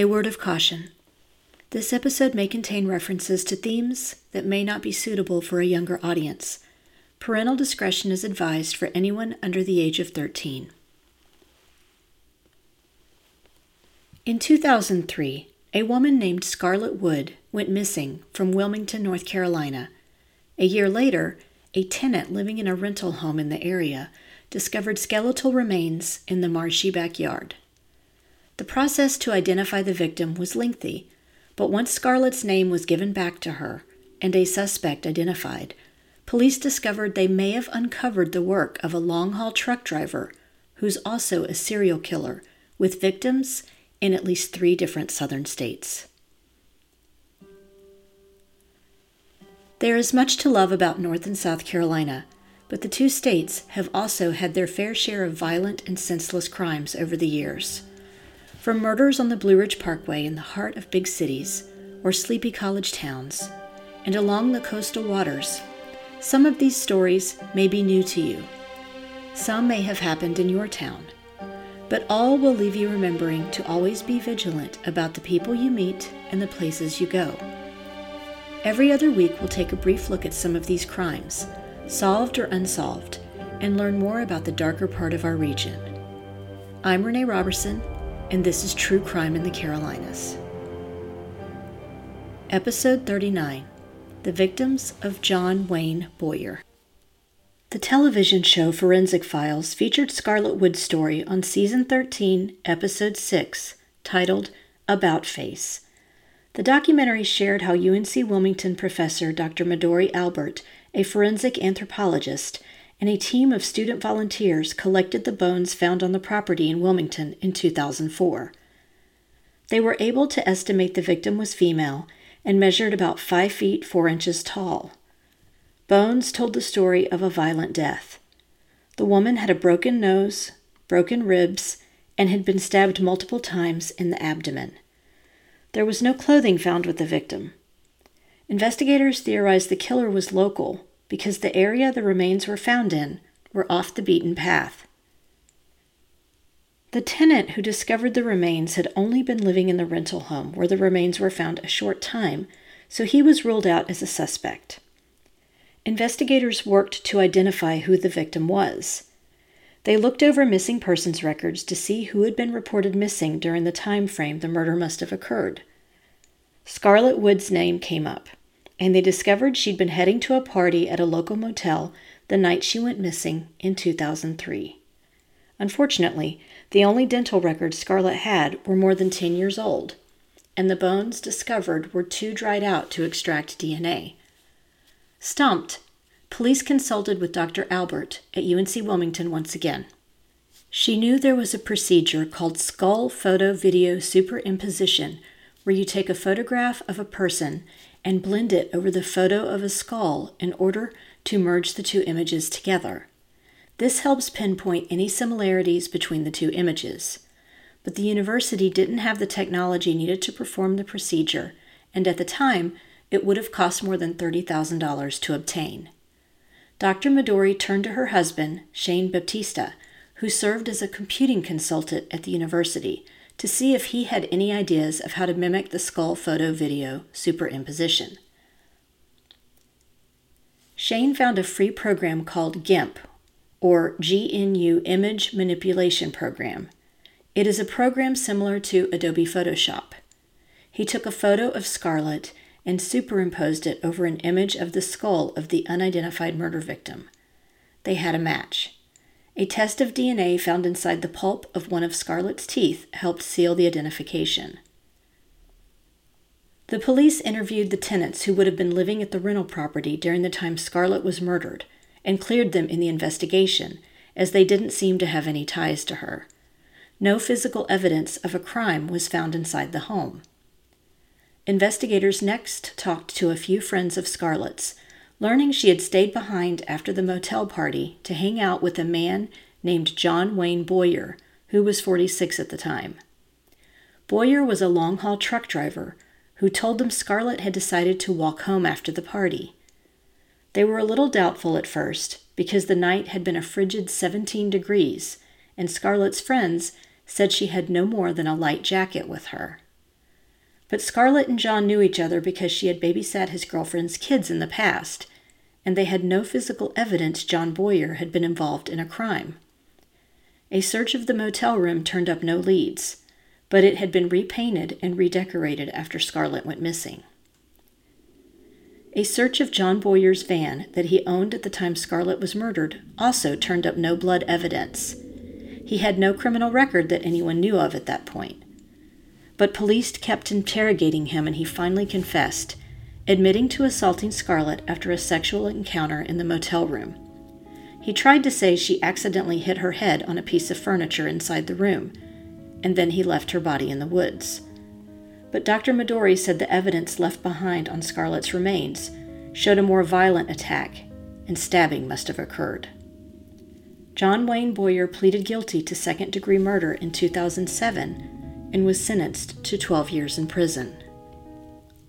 A word of caution. This episode may contain references to themes that may not be suitable for a younger audience. Parental discretion is advised for anyone under the age of 13. In 2003, a woman named Scarlett Wood went missing from Wilmington, North Carolina. A year later, a tenant living in a rental home in the area discovered skeletal remains in the marshy backyard. The process to identify the victim was lengthy, but once Scarlett's name was given back to her and a suspect identified, police discovered they may have uncovered the work of a long haul truck driver who's also a serial killer with victims in at least three different southern states. There is much to love about North and South Carolina, but the two states have also had their fair share of violent and senseless crimes over the years. From murders on the Blue Ridge Parkway in the heart of big cities or sleepy college towns, and along the coastal waters, some of these stories may be new to you. Some may have happened in your town, but all will leave you remembering to always be vigilant about the people you meet and the places you go. Every other week, we'll take a brief look at some of these crimes, solved or unsolved, and learn more about the darker part of our region. I'm Renee Robertson, and this is True Crime in the Carolinas. Episode 39 The Victims of John Wayne Boyer. The television show Forensic Files featured Scarlett Wood's story on season 13, episode 6, titled About Face. The documentary shared how UNC Wilmington professor Dr. Midori Albert, a forensic anthropologist, and a team of student volunteers collected the bones found on the property in Wilmington in 2004. They were able to estimate the victim was female and measured about 5 feet 4 inches tall. Bones told the story of a violent death. The woman had a broken nose, broken ribs, and had been stabbed multiple times in the abdomen. There was no clothing found with the victim. Investigators theorized the killer was local because the area the remains were found in were off the beaten path. The tenant who discovered the remains had only been living in the rental home where the remains were found a short time, so he was ruled out as a suspect. Investigators worked to identify who the victim was. They looked over missing persons records to see who had been reported missing during the time frame the murder must have occurred. Scarlett Wood's name came up, and they discovered she'd been heading to a party at a local motel the night she went missing in 2003. Unfortunately, the only dental records Scarlett had were more than 10 years old, and the bones discovered were too dried out to extract DNA. Stumped, police consulted with Dr. Albert at UNC Wilmington once again. She knew there was a procedure called skull photo video superimposition, where you take a photograph of a person and blend it over the photo of a skull in order to merge the two images together. This helps pinpoint any similarities between the two images. But the university didn't have the technology needed to perform the procedure, and at the time, it would have cost more than $30,000 to obtain. Dr. Midori turned to her husband, Shane Baptista, who served as a computing consultant at the university, to see if he had any ideas of how to mimic the skull photo video superimposition. Shane found a free program called GIMP, or GNU Image Manipulation Program. It is a program similar to Adobe Photoshop. He took a photo of Scarlett and superimposed it over an image of the skull of the unidentified murder victim. They had a match. A test of DNA found inside the pulp of one of Scarlett's teeth helped seal the identification. The police interviewed the tenants who would have been living at the rental property during the time Scarlett was murdered and cleared them in the investigation, as they didn't seem to have any ties to her. No physical evidence of a crime was found inside the home. Investigators next talked to a few friends of Scarlett's, learning she had stayed behind after the motel party to hang out with a man named John Wayne Boyer, who was 46 at the time. Boyer was a long haul truck driver who told them Scarlett had decided to walk home after the party. They were a little doubtful at first because the night had been a frigid 17 degrees, and Scarlett's friends said she had no more than a light jacket with her. But Scarlett and John knew each other because she had babysat his girlfriend's kids in the past, and they had no physical evidence John Boyer had been involved in a crime. A search of the motel room turned up no leads, but it had been repainted and redecorated after Scarlett went missing. A search of John Boyer's van that he owned at the time Scarlett was murdered also turned up no blood evidence. He had no criminal record that anyone knew of at that point. But police kept interrogating him and he finally confessed, admitting to assaulting Scarlett after a sexual encounter in the motel room. He tried to say she accidentally hit her head on a piece of furniture inside the room, and then he left her body in the woods. But Dr. Midori said the evidence left behind on Scarlett's remains showed a more violent attack, and stabbing must have occurred. John Wayne Boyer pleaded guilty to second degree murder in 2007 and was sentenced to 12 years in prison.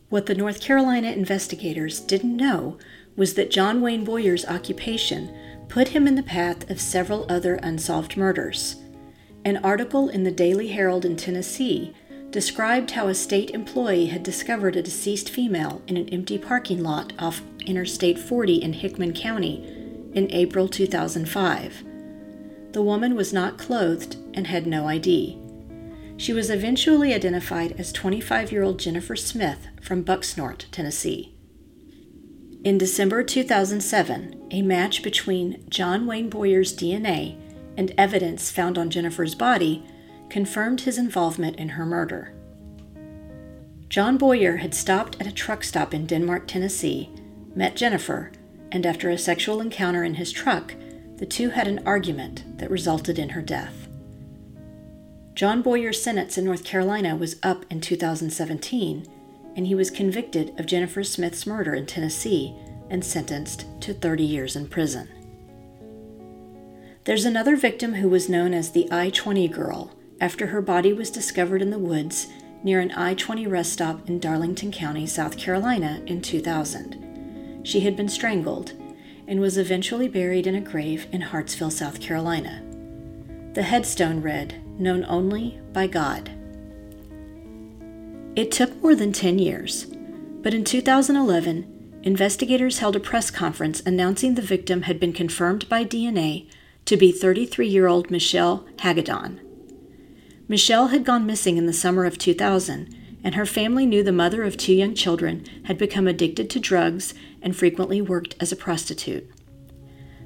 What the North Carolina investigators didn't know was that John Wayne Boyer's occupation put him in the path of several other unsolved murders. An article in the Daily Herald in Tennessee described how a state employee had discovered a deceased female in an empty parking lot off Interstate 40 in Hickman County in April 2005. The woman was not clothed and had no ID. She was eventually identified as 25 year old Jennifer Smith from Bucksnort, Tennessee. In December 2007, a match between John Wayne Boyer's DNA and evidence found on Jennifer's body confirmed his involvement in her murder. John Boyer had stopped at a truck stop in Denmark, Tennessee, met Jennifer, and after a sexual encounter in his truck, the two had an argument that resulted in her death. John Boyer's sentence in North Carolina was up in 2017, and he was convicted of Jennifer Smith's murder in Tennessee and sentenced to 30 years in prison. There's another victim who was known as the I 20 girl after her body was discovered in the woods near an I 20 rest stop in Darlington County, South Carolina in 2000. She had been strangled and was eventually buried in a grave in Hartsville, South Carolina. The headstone read, Known only by God. It took more than 10 years, but in 2011, investigators held a press conference announcing the victim had been confirmed by DNA to be 33 year old Michelle Hagedorn. Michelle had gone missing in the summer of 2000, and her family knew the mother of two young children had become addicted to drugs and frequently worked as a prostitute.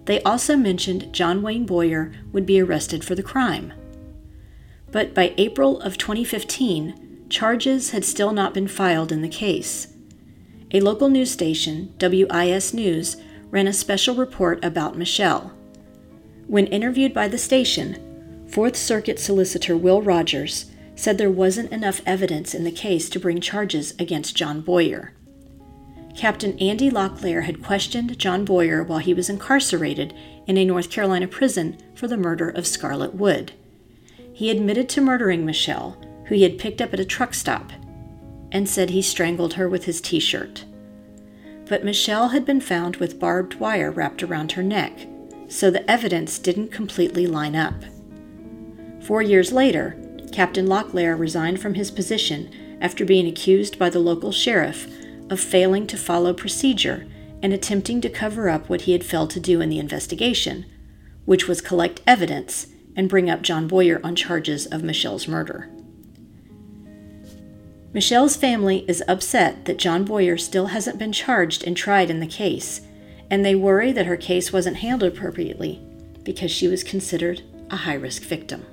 They also mentioned John Wayne Boyer would be arrested for the crime. But by April of 2015, charges had still not been filed in the case. A local news station, WIS News, ran a special report about Michelle. When interviewed by the station, Fourth Circuit solicitor Will Rogers said there wasn't enough evidence in the case to bring charges against John Boyer. Captain Andy Locklear had questioned John Boyer while he was incarcerated in a North Carolina prison for the murder of Scarlett Wood. He admitted to murdering Michelle, who he had picked up at a truck stop, and said he strangled her with his t shirt. But Michelle had been found with barbed wire wrapped around her neck, so the evidence didn't completely line up. Four years later, Captain Locklear resigned from his position after being accused by the local sheriff of failing to follow procedure and attempting to cover up what he had failed to do in the investigation, which was collect evidence and bring up John Boyer on charges of Michelle's murder. Michelle's family is upset that John Boyer still hasn't been charged and tried in the case, and they worry that her case wasn't handled appropriately because she was considered a high risk victim.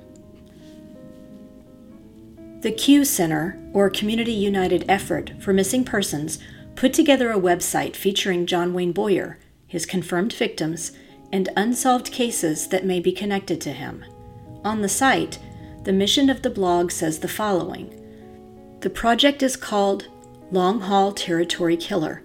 The CUE Center, or Community United Effort for Missing Persons, put together a website featuring John Wayne Boyer, his confirmed victims, and unsolved cases that may be connected to him. On the site, the mission of the blog says the following The project is called Long Haul Territory Killer.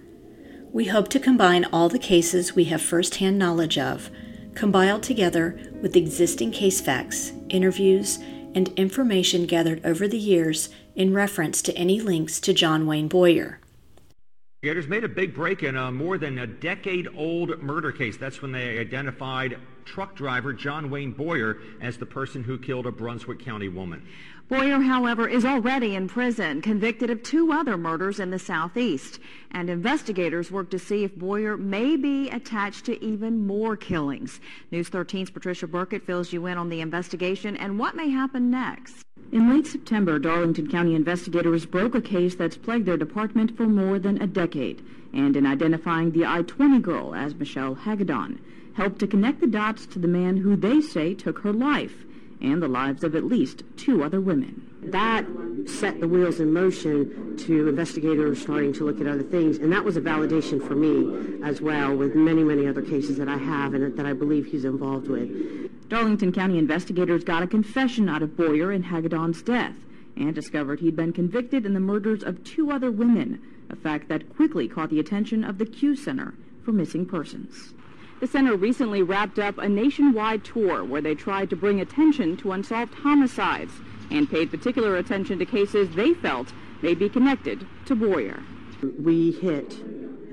We hope to combine all the cases we have firsthand knowledge of, compiled together with existing case facts, interviews, and information gathered over the years in reference to any links to John Wayne Boyer. Investigators made a big break in a more than a decade old murder case. That's when they identified truck driver John Wayne Boyer as the person who killed a Brunswick County woman. Boyer, however, is already in prison, convicted of two other murders in the southeast. And investigators work to see if Boyer may be attached to even more killings. News 13's Patricia Burkett fills you in on the investigation and what may happen next. In late September, Darlington County investigators broke a case that's plagued their department for more than a decade. And in identifying the I-20 girl as Michelle Hagedorn, helped to connect the dots to the man who they say took her life and the lives of at least two other women. That set the wheels in motion to investigators starting to look at other things, and that was a validation for me as well with many, many other cases that I have and that I believe he's involved with. Darlington County investigators got a confession out of Boyer in Hagedorn's death and discovered he'd been convicted in the murders of two other women, a fact that quickly caught the attention of the CUE Center for Missing Persons. The center recently wrapped up a nationwide tour where they tried to bring attention to unsolved homicides and paid particular attention to cases they felt may be connected to Boyer. We hit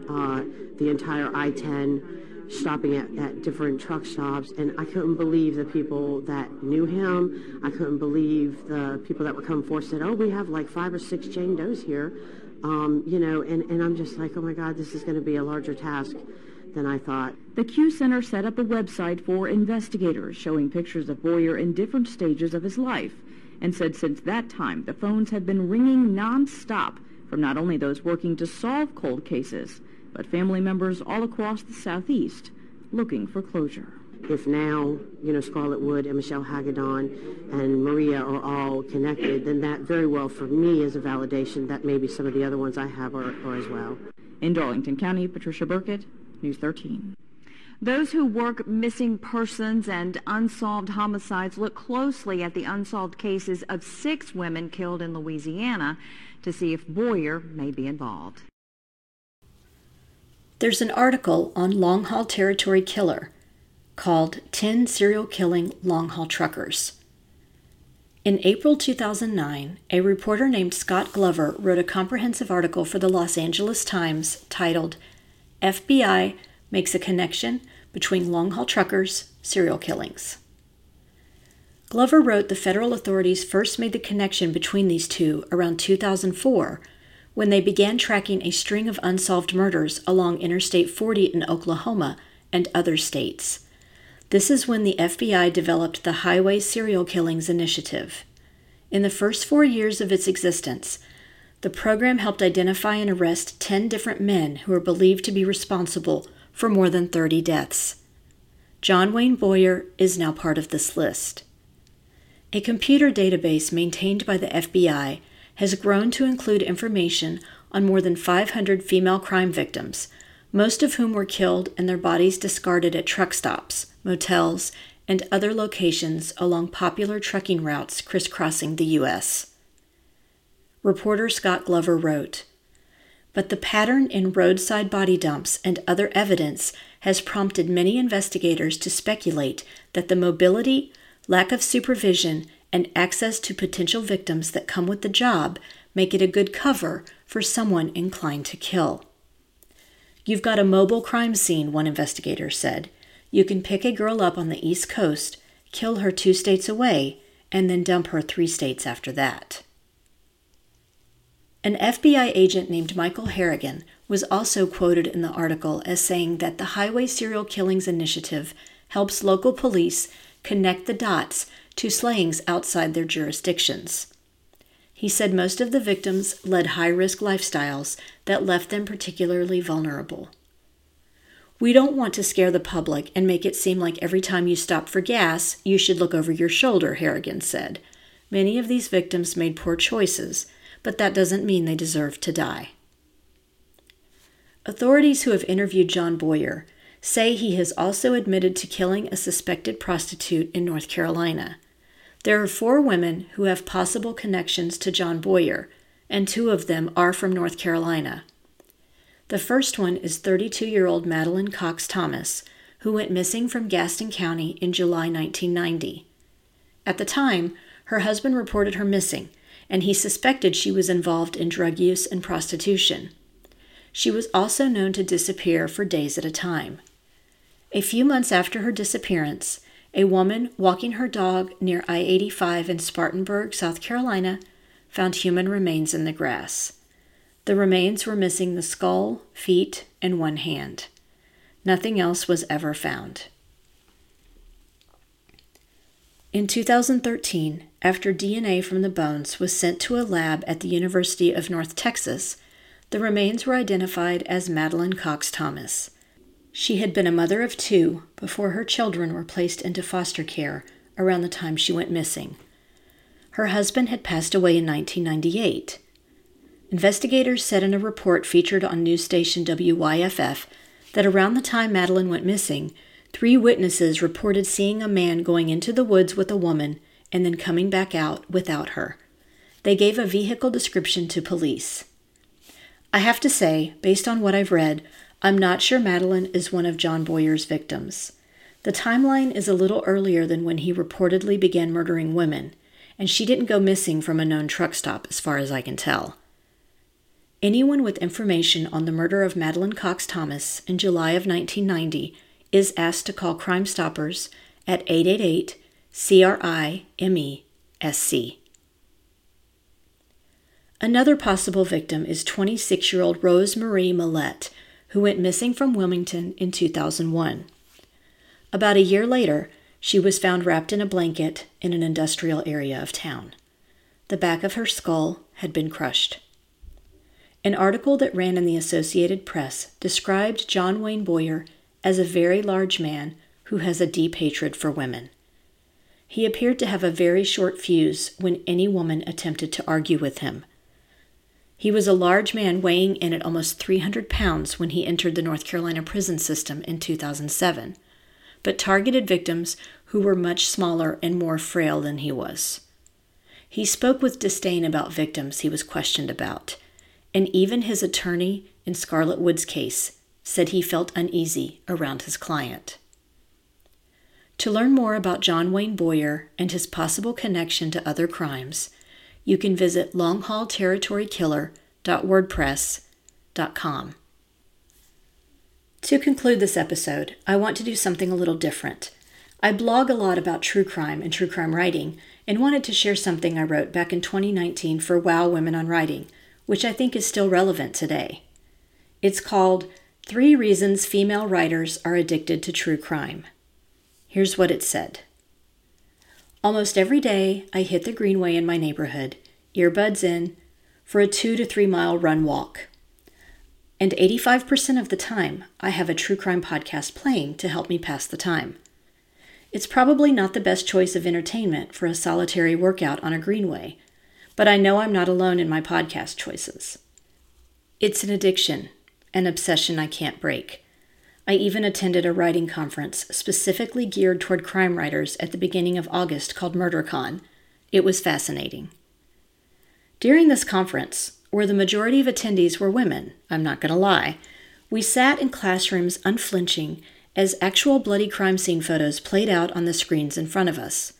uh, the entire I-10, stopping at, at different truck stops, and I couldn't believe the people that knew him. I couldn't believe the people that were come forward said, oh, we have like five or six Jane Does here. Um, you know, and, and I'm just like, oh my God, this is going to be a larger task than I thought. The CUE Center set up a website for investigators showing pictures of Boyer in different stages of his life and said since that time the phones have been ringing nonstop from not only those working to solve cold cases, but family members all across the Southeast looking for closure. If now, you know, Scarlett Wood and Michelle Hagedorn and Maria are all connected, then that very well for me is a validation that maybe some of the other ones I have are, are as well. In Darlington County, Patricia Burkett, News 13. Those who work missing persons and unsolved homicides look closely at the unsolved cases of six women killed in Louisiana to see if Boyer may be involved. There's an article on long haul territory killer called 10 Serial Killing Long Haul Truckers. In April 2009, a reporter named Scott Glover wrote a comprehensive article for the Los Angeles Times titled FBI makes a connection between long haul truckers, serial killings. Glover wrote the federal authorities first made the connection between these two around 2004 when they began tracking a string of unsolved murders along Interstate 40 in Oklahoma and other states. This is when the FBI developed the Highway Serial Killings Initiative. In the first four years of its existence, the program helped identify and arrest 10 different men who are believed to be responsible for more than 30 deaths. John Wayne Boyer is now part of this list. A computer database maintained by the FBI has grown to include information on more than 500 female crime victims, most of whom were killed and their bodies discarded at truck stops, motels, and other locations along popular trucking routes crisscrossing the U.S reporter Scott Glover wrote. But the pattern in roadside body dumps and other evidence has prompted many investigators to speculate that the mobility, lack of supervision, and access to potential victims that come with the job make it a good cover for someone inclined to kill. You've got a mobile crime scene, one investigator said. You can pick a girl up on the East Coast, kill her two states away, and then dump her three states after that. An FBI agent named Michael Harrigan was also quoted in the article as saying that the Highway Serial Killings Initiative helps local police connect the dots to slayings outside their jurisdictions. He said most of the victims led high risk lifestyles that left them particularly vulnerable. We don't want to scare the public and make it seem like every time you stop for gas, you should look over your shoulder, Harrigan said. Many of these victims made poor choices but that doesn't mean they deserve to die. Authorities who have interviewed John Boyer say he has also admitted to killing a suspected prostitute in North Carolina. There are four women who have possible connections to John Boyer, and two of them are from North Carolina. The first one is 32 year old Madeline Cox Thomas, who went missing from Gaston County in July 1990. At the time, her husband reported her missing and he suspected she was involved in drug use and prostitution. She was also known to disappear for days at a time. A few months after her disappearance, a woman walking her dog near I 85 in Spartanburg, South Carolina, found human remains in the grass. The remains were missing the skull, feet, and one hand. Nothing else was ever found. In 2013, after DNA from the bones was sent to a lab at the University of North Texas, the remains were identified as Madeline Cox Thomas. She had been a mother of two before her children were placed into foster care around the time she went missing. Her husband had passed away in 1998. Investigators said in a report featured on news station WYFF that around the time Madeline went missing, three witnesses reported seeing a man going into the woods with a woman and then coming back out without her. They gave a vehicle description to police. I have to say, based on what I've read, I'm not sure Madeline is one of John Boyer's victims. The timeline is a little earlier than when he reportedly began murdering women, and she didn't go missing from a known truck stop, as far as I can tell. Anyone with information on the murder of Madeline Cox Thomas in July of 1990 is asked to call Crime Stoppers at 888 CRI MESC. Another possible victim is 26 year old Rose Marie Millette, who went missing from Wilmington in 2001. About a year later, she was found wrapped in a blanket in an industrial area of town. The back of her skull had been crushed. An article that ran in the Associated Press described John Wayne Boyer as a very large man who has a deep hatred for women. He appeared to have a very short fuse when any woman attempted to argue with him he was a large man weighing in at almost 300 pounds when he entered the North Carolina prison system in 2007, but targeted victims who were much smaller and more frail than he was. He spoke with disdain about victims he was questioned about, and even his attorney in Scarlett Wood's case said he felt uneasy around his client. To learn more about John Wayne Boyer and his possible connection to other crimes, you can visit longhaulterritoryKiller.wordpress.com. To conclude this episode, I want to do something a little different. I blog a lot about true crime and true crime writing and wanted to share something I wrote back in 2019 for Wow Women on Writing, which I think is still relevant today. It's called Three Reasons Female Writers Are Addicted to True Crime. Here's what it said. Almost every day, I hit the greenway in my neighborhood, earbuds in, for a two to three mile run walk. And 85% of the time, I have a true crime podcast playing to help me pass the time. It's probably not the best choice of entertainment for a solitary workout on a greenway, but I know I'm not alone in my podcast choices. It's an addiction, an obsession I can't break. I even attended a writing conference specifically geared toward crime writers at the beginning of August called MurderCon. It was fascinating. During this conference, where the majority of attendees were women, I'm not going to lie, we sat in classrooms unflinching as actual bloody crime scene photos played out on the screens in front of us.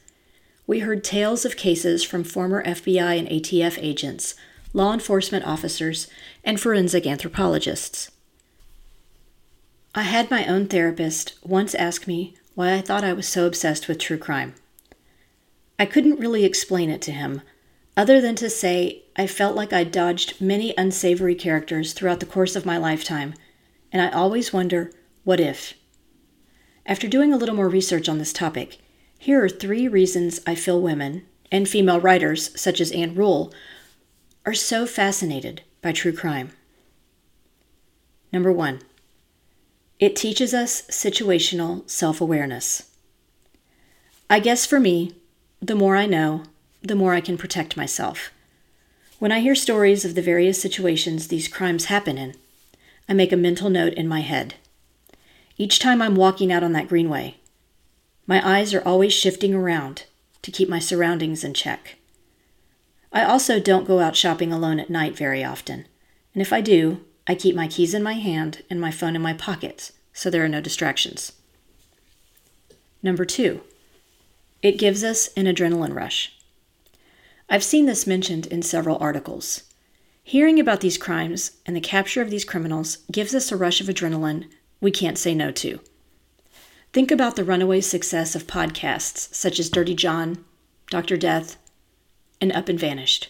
We heard tales of cases from former FBI and ATF agents, law enforcement officers, and forensic anthropologists. I had my own therapist once ask me why I thought I was so obsessed with true crime. I couldn't really explain it to him, other than to say I felt like I dodged many unsavory characters throughout the course of my lifetime, and I always wonder, what if? After doing a little more research on this topic, here are three reasons I feel women, and female writers such as Ann Rule, are so fascinated by true crime. Number one, it teaches us situational self awareness. I guess for me, the more I know, the more I can protect myself. When I hear stories of the various situations these crimes happen in, I make a mental note in my head. Each time I'm walking out on that greenway, my eyes are always shifting around to keep my surroundings in check. I also don't go out shopping alone at night very often, and if I do, I keep my keys in my hand and my phone in my pockets so there are no distractions. Number two, it gives us an adrenaline rush. I've seen this mentioned in several articles. Hearing about these crimes and the capture of these criminals gives us a rush of adrenaline we can't say no to. Think about the runaway success of podcasts such as Dirty John, Dr. Death, and Up and Vanished,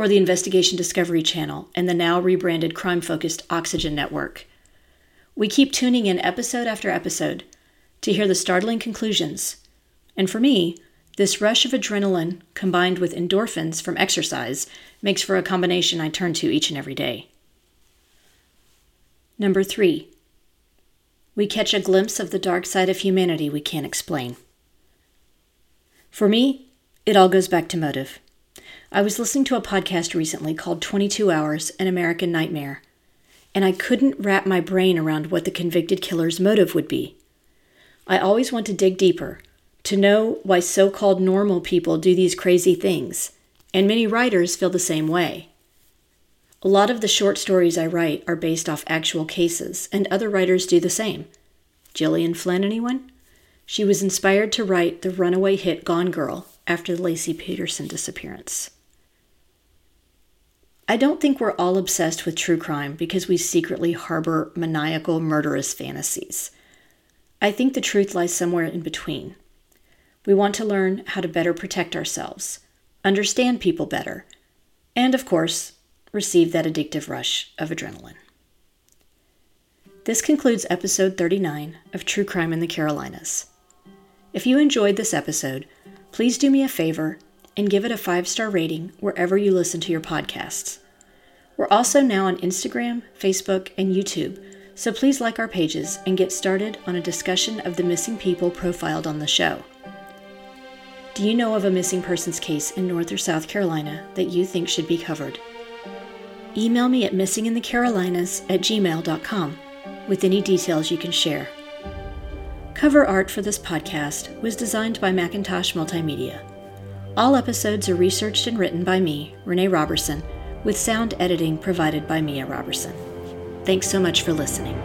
or the Investigation Discovery Channel and the now rebranded crime focused Oxygen Network. We keep tuning in episode after episode to hear the startling conclusions. And for me, this rush of adrenaline combined with endorphins from exercise makes for a combination I turn to each and every day. Number three, we catch a glimpse of the dark side of humanity we can't explain. For me, it all goes back to motive. I was listening to a podcast recently called 22 Hours An American Nightmare, and I couldn't wrap my brain around what the convicted killer's motive would be. I always want to dig deeper, to know why so called normal people do these crazy things, and many writers feel the same way. A lot of the short stories I write are based off actual cases, and other writers do the same. Gillian Flynn, anyone? She was inspired to write the runaway hit Gone Girl after the Laci Peterson disappearance. I don't think we're all obsessed with true crime because we secretly harbor maniacal, murderous fantasies. I think the truth lies somewhere in between. We want to learn how to better protect ourselves, understand people better, and of course, receive that addictive rush of adrenaline. This concludes episode 39 of True Crime in the Carolinas. If you enjoyed this episode, please do me a favor and give it a five star rating wherever you listen to your podcasts. We're also now on Instagram, Facebook, and YouTube, so please like our pages and get started on a discussion of the missing people profiled on the show. Do you know of a missing persons case in North or South Carolina that you think should be covered? Email me at missinginthecarolinas at gmail.com with any details you can share. Cover art for this podcast was designed by Macintosh Multimedia. All episodes are researched and written by me, Renee Robertson with sound editing provided by Mia Robertson. Thanks so much for listening.